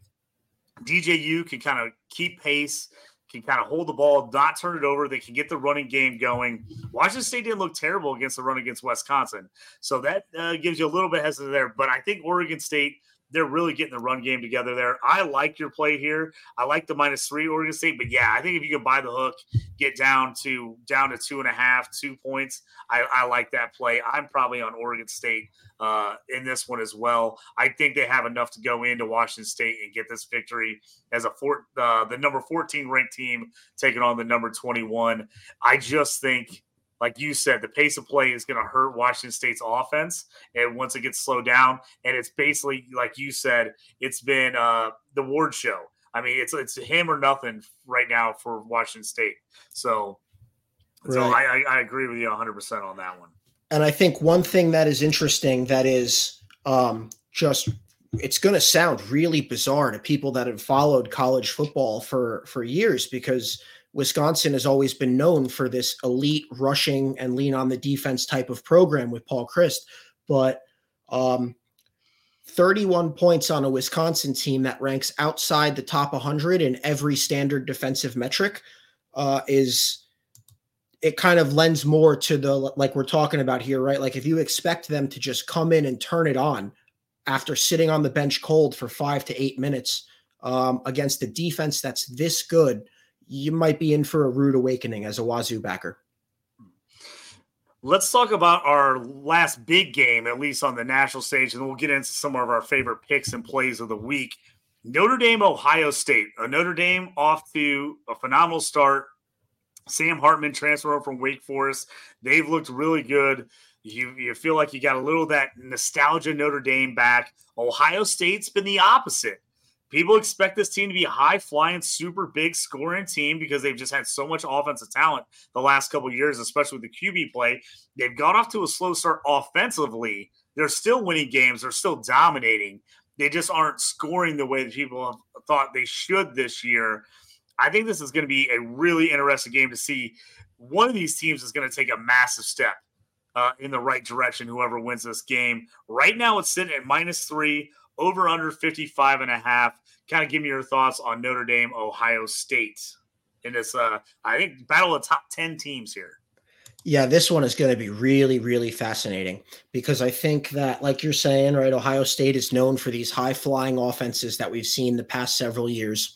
DJU can kind of keep pace, can kind of hold the ball, not turn it over. They can get the running game going. Washington State didn't look terrible against the run against Wisconsin, so that uh, gives you a little bit hesitant there. But I think Oregon State they're really getting the run game together there. I like your play here. I like the minus three Oregon State, but yeah, I think if you can buy the hook, get down to down to two and a half, two points, I, I like that play. I'm probably on Oregon State uh, in this one as well. I think they have enough to go into Washington State and get this victory as a four, uh, the number 14 ranked team taking on the number 21. I just think like you said, the pace of play is going to hurt Washington State's offense, and once it gets slowed down, and it's basically like you said, it's been uh, the Ward show. I mean, it's it's him or nothing right now for Washington State. So, right. so I, I, I agree with you 100 percent on that one. And I think one thing that is interesting that is um, just it's going to sound really bizarre to people that have followed college football for for years because Wisconsin has always been known for this elite rushing and lean on the defense type of program with Paul Chryst. But um, 31 points on a Wisconsin team that ranks outside the top 100 in every standard defensive metric uh, is it kind of lends more to the like we're talking about here, right? Like if you expect them to just come in and turn it on after sitting on the bench cold for five to eight minutes um, against a defense that's this good you might be in for a rude awakening as a Wazoo backer. Let's talk about our last big game, at least on the national stage, and we'll get into some of our favorite picks and plays of the week. Notre Dame, Ohio State. A Notre Dame off to a phenomenal start. Sam Hartman transfer from Wake Forest. They've looked really good. You, you feel like you got a little that nostalgia Notre Dame back. Ohio State's been the opposite. People expect this team to be a high flying, super big scoring team because they've just had so much offensive talent the last couple years, especially with the QB play. They've gone off to a slow start offensively. They're still winning games, they're still dominating. They just aren't scoring the way that people have thought they should this year. I think this is going to be a really interesting game to see. One of these teams is going to take a massive step uh, in the right direction, whoever wins this game. Right now, it's sitting at minus three over under 55 and a half. Kind of give me your thoughts on Notre Dame, Ohio State in this, uh, I think, battle of top 10 teams here. Yeah, this one is going to be really, really fascinating because I think that, like you're saying, right, Ohio State is known for these high flying offenses that we've seen the past several years.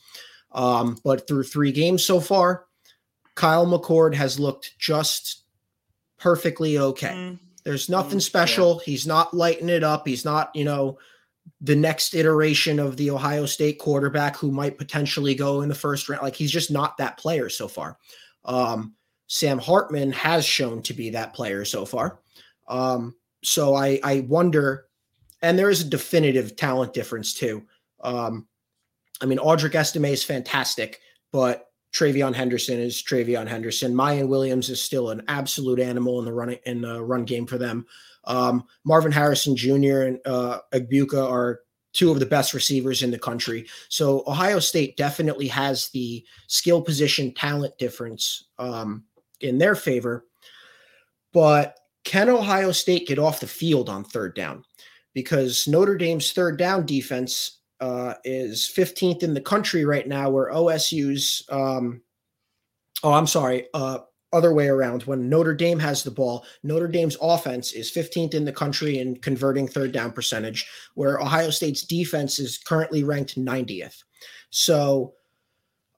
Um, but through three games so far, Kyle McCord has looked just perfectly okay. Mm. There's nothing mm, special. Yeah. He's not lighting it up. He's not, you know, the next iteration of the Ohio State quarterback who might potentially go in the first round. Like he's just not that player so far. Um, Sam Hartman has shown to be that player so far. Um, so I, I wonder, and there is a definitive talent difference too. Um, I mean, Audric Estime is fantastic, but TreVeyon Henderson is TreVeyon Henderson. Miyan Williams is still an absolute animal in the run in the run game for them. Um, Marvin Harrison Jr. and uh, Egbuka are two of the best receivers in the country. So Ohio State definitely has the skill position talent difference um, in their favor. But can Ohio State get off the field on third down? Because Notre Dame's third down defense uh, is 15th in the country right now, where OSU's, um, oh, I'm sorry, uh, other way around. When Notre Dame has the ball, Notre Dame's offense is 15th in the country in converting third down percentage, where Ohio State's defense is currently ranked 90th. So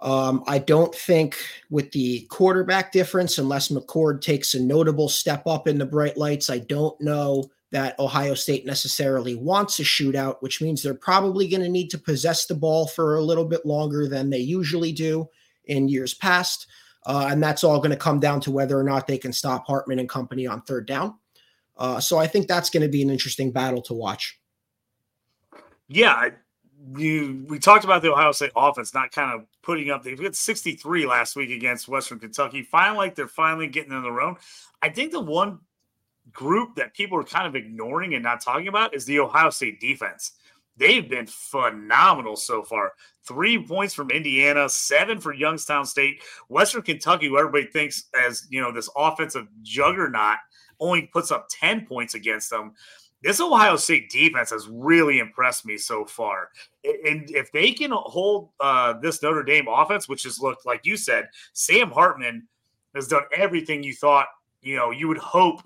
um, I don't think with the quarterback difference, unless McCord takes a notable step up in the bright lights, I don't know that Ohio State necessarily wants a shootout, which means they're probably going to need to possess the ball for a little bit longer than they usually do in years past. Uh, and that's all going to come down to whether or not they can stop Hartman and company on third down. Uh, so I think that's going to be an interesting battle to watch. Yeah, you we talked about the Ohio State offense not kind of putting up. They've got 63 last week against Western Kentucky. Finally, like they're finally getting in their own. I think the one group that people are kind of ignoring and not talking about is the Ohio State defense. They've been phenomenal so far. Three points from Indiana, seven for Youngstown State, Western Kentucky, who everybody thinks as you know this offensive juggernaut, only puts up ten points against them. This Ohio State defense has really impressed me so far. And if they can hold uh, this Notre Dame offense, which has looked like you said, Sam Hartman has done everything you thought you know you would hope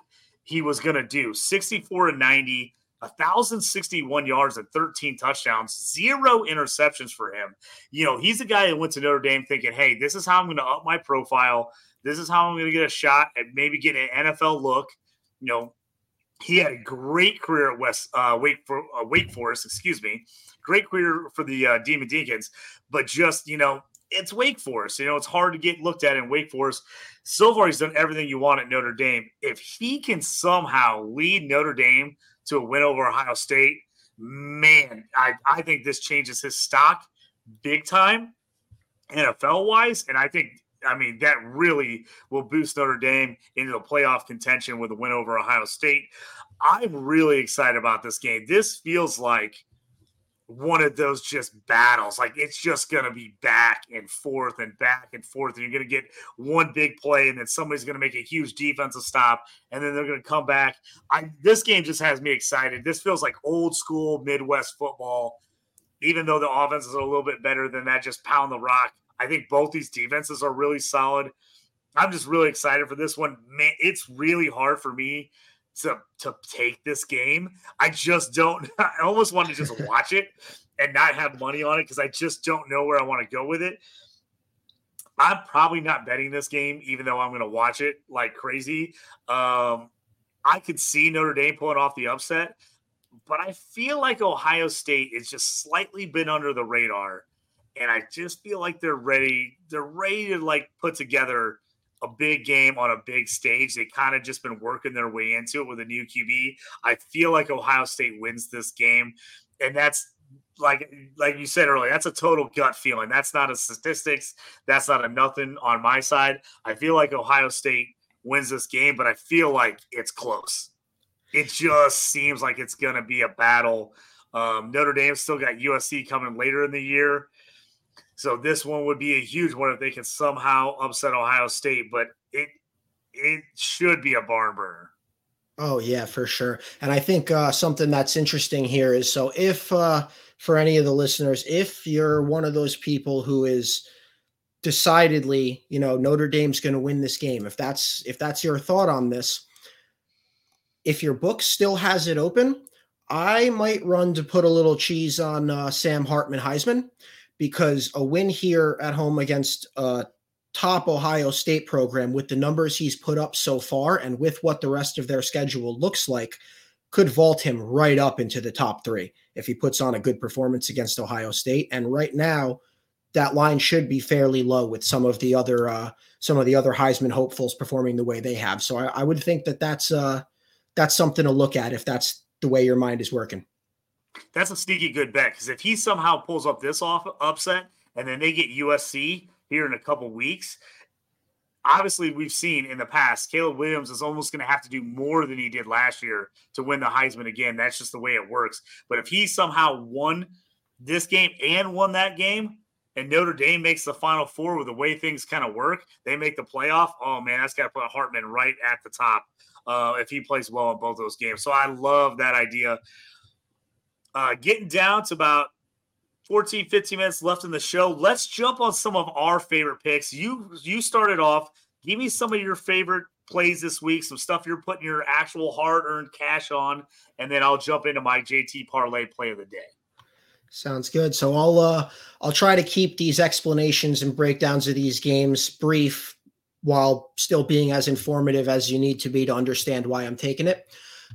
he was going to do 64 and 90, 1,061 yards and 13 touchdowns, zero interceptions for him. You know, he's a guy that went to Notre Dame thinking, hey, this is how I'm going to up my profile. This is how I'm going to get a shot at maybe get an NFL look. You know, he had a great career at West uh, Wake for uh, Wake Forest, excuse me, great career for the uh, Demon Deacons, but just you know it's Wake Forest. You know, it's hard to get looked at in Wake Forest. So far, he's done everything you want at Notre Dame. If he can somehow lead Notre Dame to a win over Ohio State, man, I, I think this changes his stock big time, NFL wise. And I think, I mean, that really will boost Notre Dame into the playoff contention with a win over Ohio State. I'm really excited about this game. This feels like one of those just battles. Like it's just going to be back and forth and back and forth. And you're going to get one big play, and then somebody's going to make a huge defensive stop, and then they're going to come back. I this game just has me excited. This feels like old school Midwest football. Even though the offenses are a little bit better than that, just pound the rock. I think both these defenses are really solid. I'm just really excited for this one. Man, it's really hard for me to to take this game. I just don't. I almost want to just watch it and not have money on it because I just don't know where I want to go with it. I'm probably not betting this game, even though I'm going to watch it like crazy. Um, I could see Notre Dame pulling off the upset, but I feel like Ohio State is just slightly been under the radar, and I just feel like they're ready. They're ready to like put together a big game on a big stage. They kind of just been working their way into it with a new QB. I feel like Ohio State wins this game, and that's like like you said earlier. That's a total gut feeling. That's not a statistics. That's not a nothing on my side. I feel like Ohio State wins this game, but I feel like it's close. It just seems like it's going to be a battle. Um, Notre Dame still got USC coming later in the year. So this one would be a huge one if they can somehow upset Ohio State, but it it should be a barn burner. Oh yeah, for sure. And I think uh, something that's interesting here is so if uh, for any of the listeners, if you're one of those people who is decidedly, you know, Notre Dame's going to win this game. If that's if that's your thought on this, if your book still has it open, I might run to put a little cheese on uh, Sam Hartman Heisman because a win here at home against a top Ohio State program with the numbers he's put up so far and with what the rest of their schedule looks like could vault him right up into the top three if he puts on a good performance against Ohio State. And right now, that line should be fairly low with some of the other uh, some of the other Heisman hopefuls performing the way they have. So I, I would think that that's uh, that's something to look at if that's the way your mind is working. That's a sneaky good bet because if he somehow pulls up this off upset and then they get USC here in a couple weeks, obviously we've seen in the past Caleb Williams is almost going to have to do more than he did last year to win the Heisman again. That's just the way it works. But if he somehow won this game and won that game, and Notre Dame makes the Final Four with the way things kind of work, they make the playoff. Oh man, that's got to put Hartman right at the top uh, if he plays well in both those games. So I love that idea. Uh, getting down to about 14, 15 minutes left in the show. Let's jump on some of our favorite picks. You you started off. Give me some of your favorite plays this week, some stuff you're putting your actual hard-earned cash on, and then I'll jump into my JT parlay play of the day. Sounds good. So I'll uh I'll try to keep these explanations and breakdowns of these games brief while still being as informative as you need to be to understand why I'm taking it.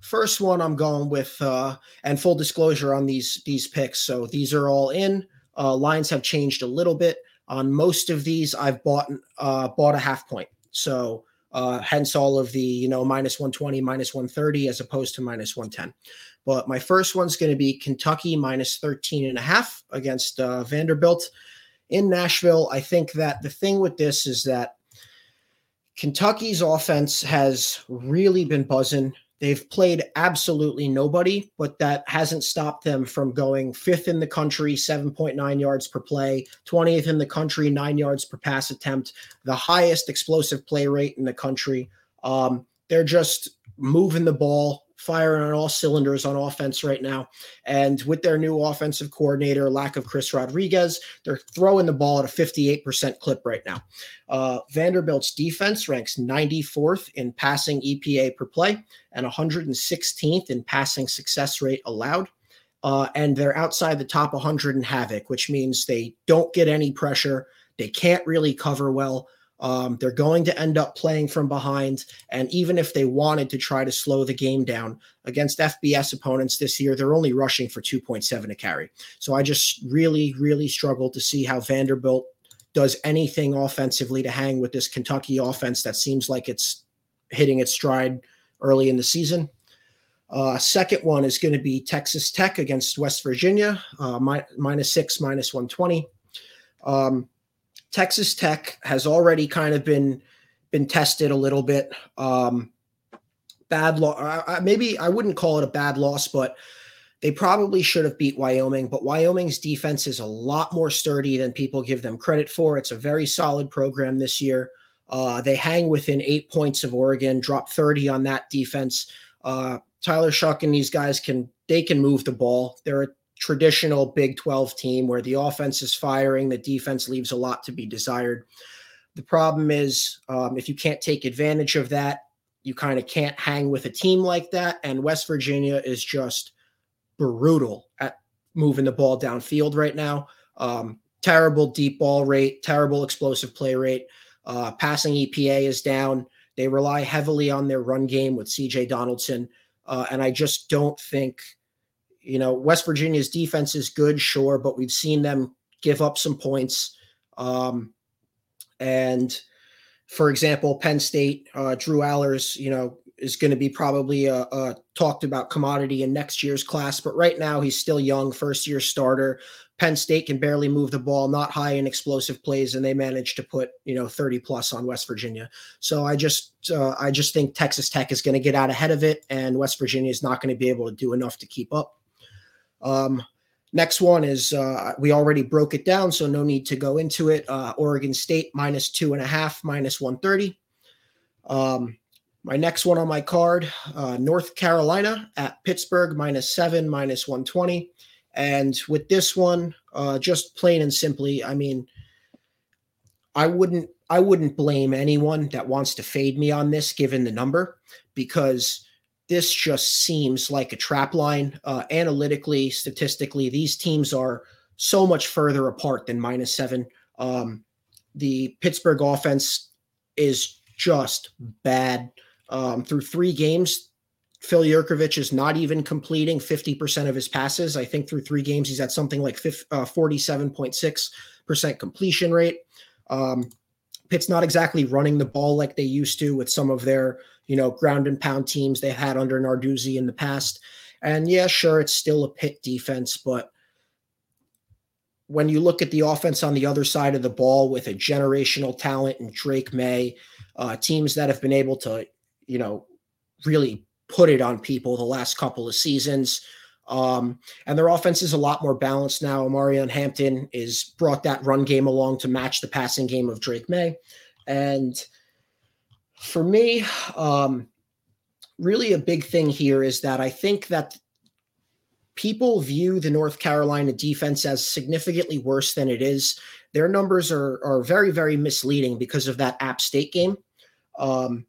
First one I'm going with uh and full disclosure on these these picks. So these are all in. Uh lines have changed a little bit. On most of these I've bought uh bought a half point. So uh hence all of the, you know, minus 120, minus 130 as opposed to minus 110. But my first one's going to be Kentucky minus 13 and a half against uh, Vanderbilt in Nashville. I think that the thing with this is that Kentucky's offense has really been buzzing. They've played absolutely nobody, but that hasn't stopped them from going fifth in the country, 7.9 yards per play, 20th in the country, nine yards per pass attempt, the highest explosive play rate in the country. Um, they're just moving the ball firing on all cylinders on offense right now. And with their new offensive coordinator, lack of Chris Rodriguez, they're throwing the ball at a 58% clip right now. Uh, Vanderbilt's defense ranks 94th in passing EPA per play and 116th in passing success rate allowed. Uh, and they're outside the top 100 in havoc, which means they don't get any pressure. They can't really cover well. Um, they're going to end up playing from behind. And even if they wanted to try to slow the game down against FBS opponents this year, they're only rushing for 2.7 a carry. So I just really, really struggle to see how Vanderbilt does anything offensively to hang with this Kentucky offense that seems like it's hitting its stride early in the season. Uh, second one is going to be Texas Tech against West Virginia, uh, mi- minus six, minus 120. Um, Texas Tech has already kind of been been tested a little bit. Um, bad loss. Maybe I wouldn't call it a bad loss, but they probably should have beat Wyoming. But Wyoming's defense is a lot more sturdy than people give them credit for. It's a very solid program this year. Uh, they hang within eight points of Oregon, drop 30 on that defense. Uh, Tyler Shough and these guys can they can move the ball. They're a traditional Big 12 team where the offense is firing, the defense leaves a lot to be desired. The problem is um, if you can't take advantage of that, you kind of can't hang with a team like that. And West Virginia is just brutal at moving the ball downfield right now. Um, terrible deep ball rate, terrible explosive play rate. Uh, passing EPA is down. They rely heavily on their run game with CJ Donaldson. Uh, and I just don't think you know, West Virginia's defense is good, sure, but we've seen them give up some points. Um, and for example, Penn State, uh, Drew Allar's, you know, is going to be probably a, a, talked about commodity in next year's class, but right now he's still young, first year starter. Penn State can barely move the ball, not high in explosive plays, and they managed to put you know 30 plus on West Virginia. So I just uh, I just think Texas Tech is going to get out ahead of it, and West Virginia is not going to be able to do enough to keep up. Um, next one is uh, we already broke it down, so no need to go into it. Uh, Oregon State minus two and a half, minus 130. Um, my next one on my card, uh, North Carolina at Pittsburgh minus seven, minus 120. And with this one, uh, just plain and simply, I mean, I wouldn't I wouldn't blame anyone that wants to fade me on this given the number because this just seems like a trap line. Uh, analytically, statistically, these teams are so much further apart than minus seven. Um, the Pittsburgh offense is just bad. Um, through three games, Phil Jurkovec is not even completing 50% of his passes. I think through three games, he's at something like 47.6% uh, completion rate. Um, Pitt's not exactly running the ball like they used to with some of their, you know, ground and pound teams they've had under Narduzzi in the past. And yeah, sure, it's still a Pitt defense, but when you look at the offense on the other side of the ball with a generational talent and Drake Maye, uh, teams that have been able to, you know, really put it on people the last couple of seasons. Um, and their offense is a lot more balanced now. Omarion Hampton is brought that run game along to match the passing game of Drake Maye. And for me, um, really a big thing here is that I think that people view the North Carolina defense as significantly worse than it is. Their numbers are are very very misleading because of that App State game. Um,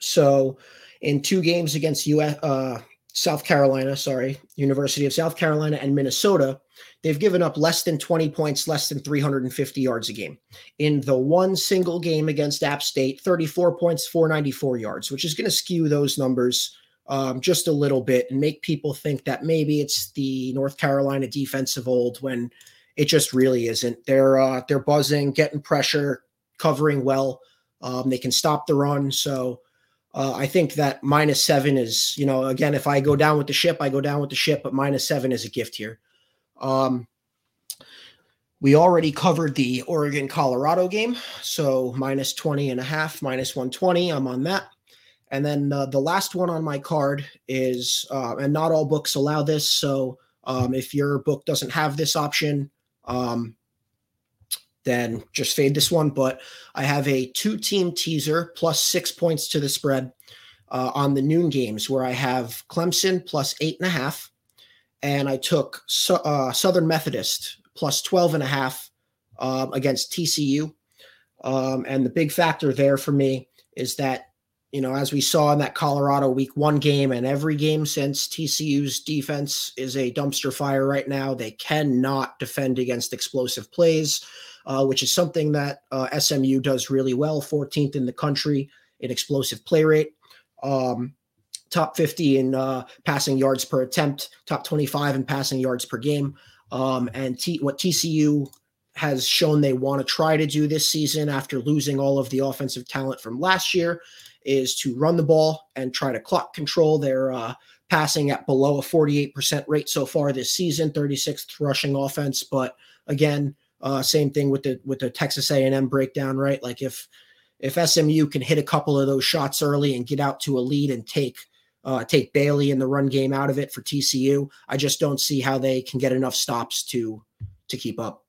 so, in two games against US, uh, South Carolina, sorry, University of South Carolina and Minnesota, they've given up less than 20 points, less than 350 yards a game. In the one single game against App State, 34 points, 494 yards, which is going to skew those numbers um, just a little bit and make people think that maybe it's the North Carolina defense of old when it just really isn't. They're uh, they're buzzing, getting pressure, covering well. Um, they can stop the run. So uh, I think that minus seven is, you know, again, if I go down with the ship, I go down with the ship, but minus seven is a gift here. Um, we already covered the Oregon Colorado game. So minus 20 and a half, minus 120. I'm on that. And then uh, the last one on my card is, uh, and not all books allow this. So um, if your book doesn't have this option, um, then just fade this one. But I have a two team teaser plus six points to the spread uh, on the noon games where I have Clemson plus eight and a half. And I took uh, Southern Methodist plus 12 and a half um, against TCU. Um, and the big factor there for me is that you know, as we saw in that Colorado week one game and every game since, TCU's defense is a dumpster fire right now. They cannot defend against explosive plays, uh, which is something that uh, SMU does really well, 14th in the country in explosive play rate. Um, top 50 in uh, passing yards per attempt, top 25 in passing yards per game. Um, and T- what TCU has shown they want to try to do this season after losing all of the offensive talent from last year is to run the ball and try to clock control. They're uh, passing at below a 48% rate so far this season, 36th rushing offense. But again, uh, same thing with the with the Texas A&M breakdown, right? Like if if SMU can hit a couple of those shots early and get out to a lead and take uh, take Bailey in the run game out of it for TCU, I just don't see how they can get enough stops to to keep up.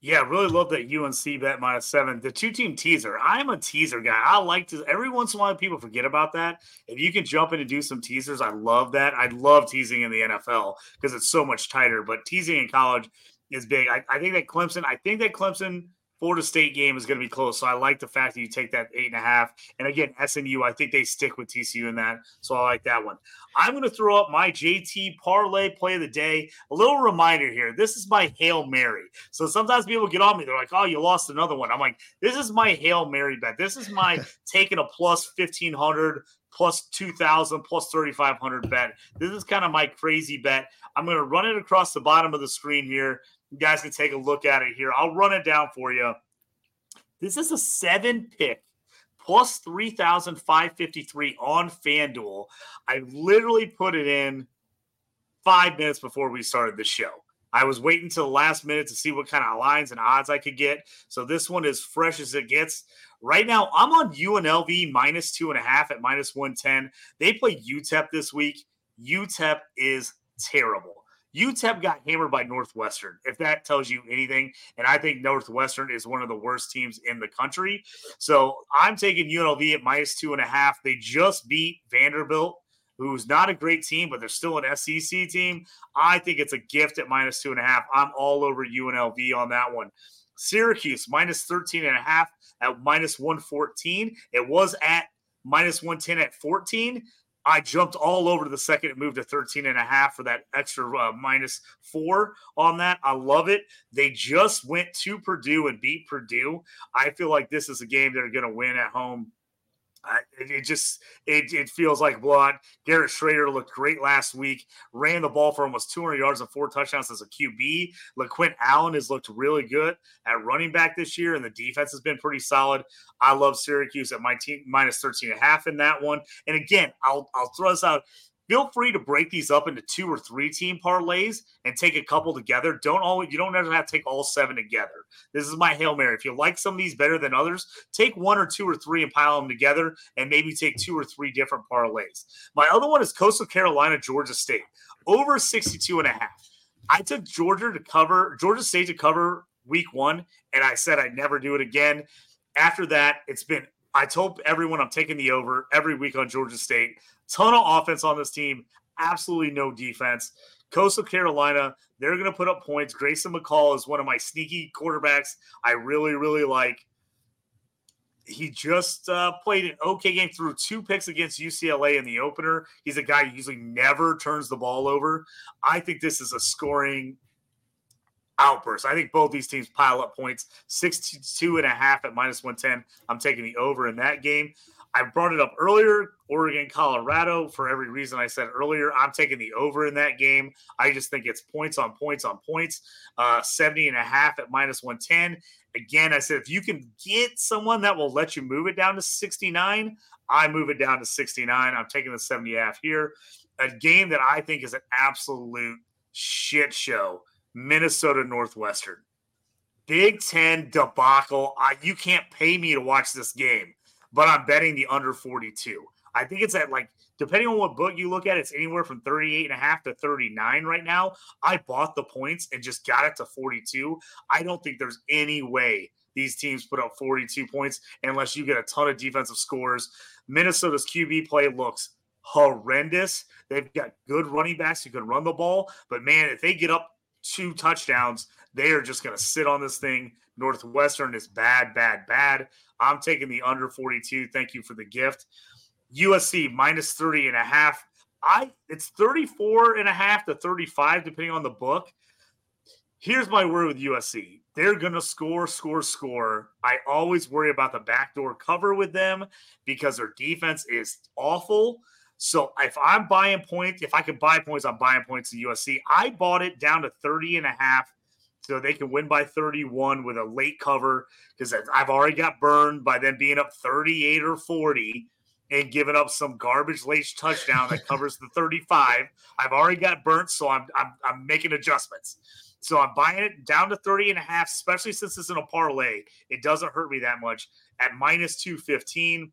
Yeah, really love that UNC bet minus seven. The two team teaser. I'm a teaser guy. I like to every once in a while people forget about that. If you can jump in and do some teasers, I love that. I love teasing in the NFL because it's so much tighter. But teasing in college is big. I, I think that Clemson. I think that Clemson Florida State game is going to be close. So I like the fact that you take that eight and a half. And again, SMU, I think they stick with TCU in that. So I like that one. I'm going to throw up my JT parlay play of the day. A little reminder here this is my Hail Mary. So sometimes people get on me. They're like, oh, you lost another one. I'm like, this is my Hail Mary bet. This is my taking a plus 1500 plus 2000 plus 3500 bet. This is kind of my crazy bet. I'm going to run it across the bottom of the screen here. You guys can take a look at it here. I'll run it down for you. This is a seven pick plus 3,553 on FanDuel. I literally put it in five minutes before we started the show. I was waiting till the last minute to see what kind of lines and odds I could get. So this one is fresh as it gets. Right now, I'm on UNLV minus two and a half at minus 110. They play UTEP this week. UTEP is terrible. UTEP got hammered by Northwestern, if that tells you anything. And I think Northwestern is one of the worst teams in the country. So I'm taking UNLV at minus two and a half. They just beat Vanderbilt, who's not a great team, but they're still an SEC team. I think it's a gift at minus two and a half. I'm all over UNLV on that one. Syracuse minus 13 and a half at minus 114. It was at minus 110 at 14. I jumped all over to the second and moved to 13 and a half for that extra uh, minus four on that. I love it. They just went to Purdue and beat Purdue. I feel like this is a game they're going to win at home it, it, just it, it feels like blood. Garrett Shrader looked great last week. Ran the ball for almost 200 yards and four touchdowns as a QB. LeQuint Allen has looked really good at running back this year, and the defense has been pretty solid. I love Syracuse at my team minus 13 and a half in that one. And again, I'll I'll throw this out feel free to break these up into two or three team parlays and take a couple together. Don't always you don't have to take all seven together. This is my hail mary. If you like some of these better than others, take one or two or three and pile them together, and maybe take two or three different parlays. My other one is Coastal Carolina, Georgia State over 62 and a half. I took Georgia to cover Georgia State to cover week one, and I said I'd never do it again. After that, it's been I told everyone I'm taking the over every week on Georgia State. Ton of offense on this team, absolutely no defense. Coastal Carolina, they're going to put up points. Grayson McCall is one of my sneaky quarterbacks I really, really like. He just uh, played an okay game, threw two picks against UCLA in the opener. He's a guy who usually never turns the ball over. I think this is a scoring outburst. I think both these teams pile up points 62 and a half at minus 110. I'm taking the over in that game. I brought it up earlier, Oregon, Colorado, for every reason I said earlier. I'm taking the over in that game. I just think it's points on points on points, uh, 70 and a half at minus 110. Again, I said if you can get someone that will let you move it down to 69, I move it down to 69. I'm taking the 70 half here. A game that I think is an absolute shit show Minnesota Northwestern. Big Ten debacle. I, you can't pay me to watch this game, but I'm betting the under 42. I think it's at like, depending on what book you look at, it's anywhere from 38 and a half to 39 right now. I bought the points and just got it to 42. I don't think there's any way these teams put up 42 points unless you get a ton of defensive scores. Minnesota's QB play looks horrendous. They've got good running backs who can run the ball, but man, if they get up two touchdowns. They are just going to sit on this thing. Northwestern is bad, bad, bad. I'm taking the under 42. Thank you for the gift. USC minus 30 and a half. I it's 34 and a half to 35 depending on the book. Here's my word with USC. They're going to score, score, score. I always worry about the backdoor cover with them because their defense is awful. So if I'm buying points, if I can buy points, I'm buying points to USC. I bought it down to 30 and a half so they can win by 31 with a late cover because I've already got burned by them being up 38 or 40 and giving up some garbage late touchdown that covers the 35. I've already got burnt, so I'm, I'm, I'm making adjustments. So I'm buying it down to 30 and a half, especially since it's in a parlay. It doesn't hurt me that much at minus 215.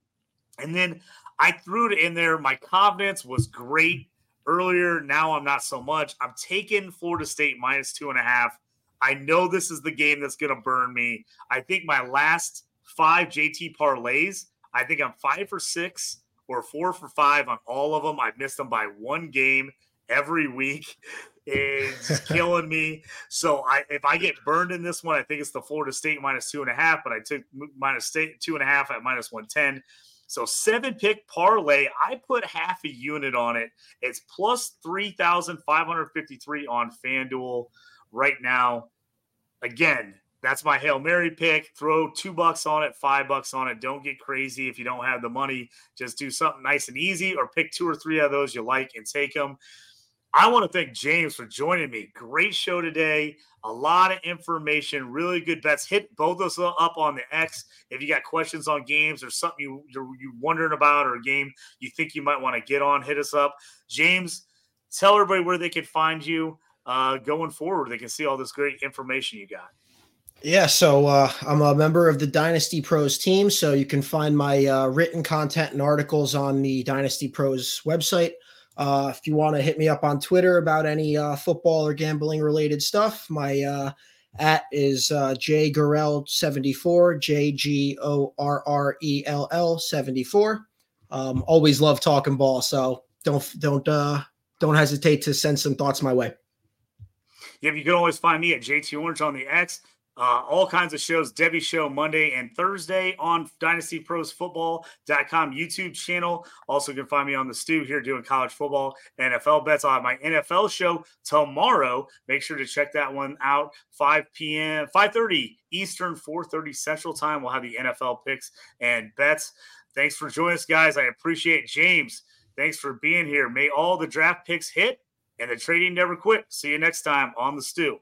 And then I threw it in there. My confidence was great earlier. Now I'm not so much. I'm taking Florida State minus two and a half. I know this is the game that's going to burn me. I think my last five JT parlays, I think I'm five for six or four for five on all of them. I've missed them by one game every week. It's killing me. So I, if I get burned in this one, I think it's the Florida State minus two and a half, but I took minus state two and a half at minus 110. So seven pick parlay, I put half a unit on it. It's plus 3,553 on FanDuel right now. Again, that's my Hail Mary pick. Throw two bucks on it, five bucks on it. Don't get crazy if you don't have the money. Just do something nice and easy or pick two or three of those you like and take them. I want to thank James for joining me. Great show today. A lot of information, really good bets. Hit both of us up on the X if you got questions on games or something you, you're, you're wondering about or a game you think you might want to get on. Hit us up. James, tell everybody where they can find you uh, going forward. They can see all this great information you got. Yeah, so uh, I'm a member of the Dynasty Pros team, so you can find my uh, written content and articles on the Dynasty Pros website. Uh, if you want to hit me up on Twitter about any uh, football or gambling related stuff, my uh, at is uh, J Gorrell 74, J G O R R E L L 74. Um, always love talking ball, so don't don't uh, don't hesitate to send some thoughts my way. Yeah, you can always find me at JT Orange on the X. Uh, all kinds of shows. Debbie Show Monday and Thursday on DynastyProsFootball.com YouTube channel. Also, you can find me on the stew here doing college football, NFL bets. I'll have my NFL show tomorrow. Make sure to check that one out. 5 p.m., 5:30 Eastern, 4:30 Central Time. We'll have the NFL picks and bets. Thanks for joining us, guys. I appreciate James. Thanks for being here. May all the draft picks hit and the trading never quit. See you next time on the stew.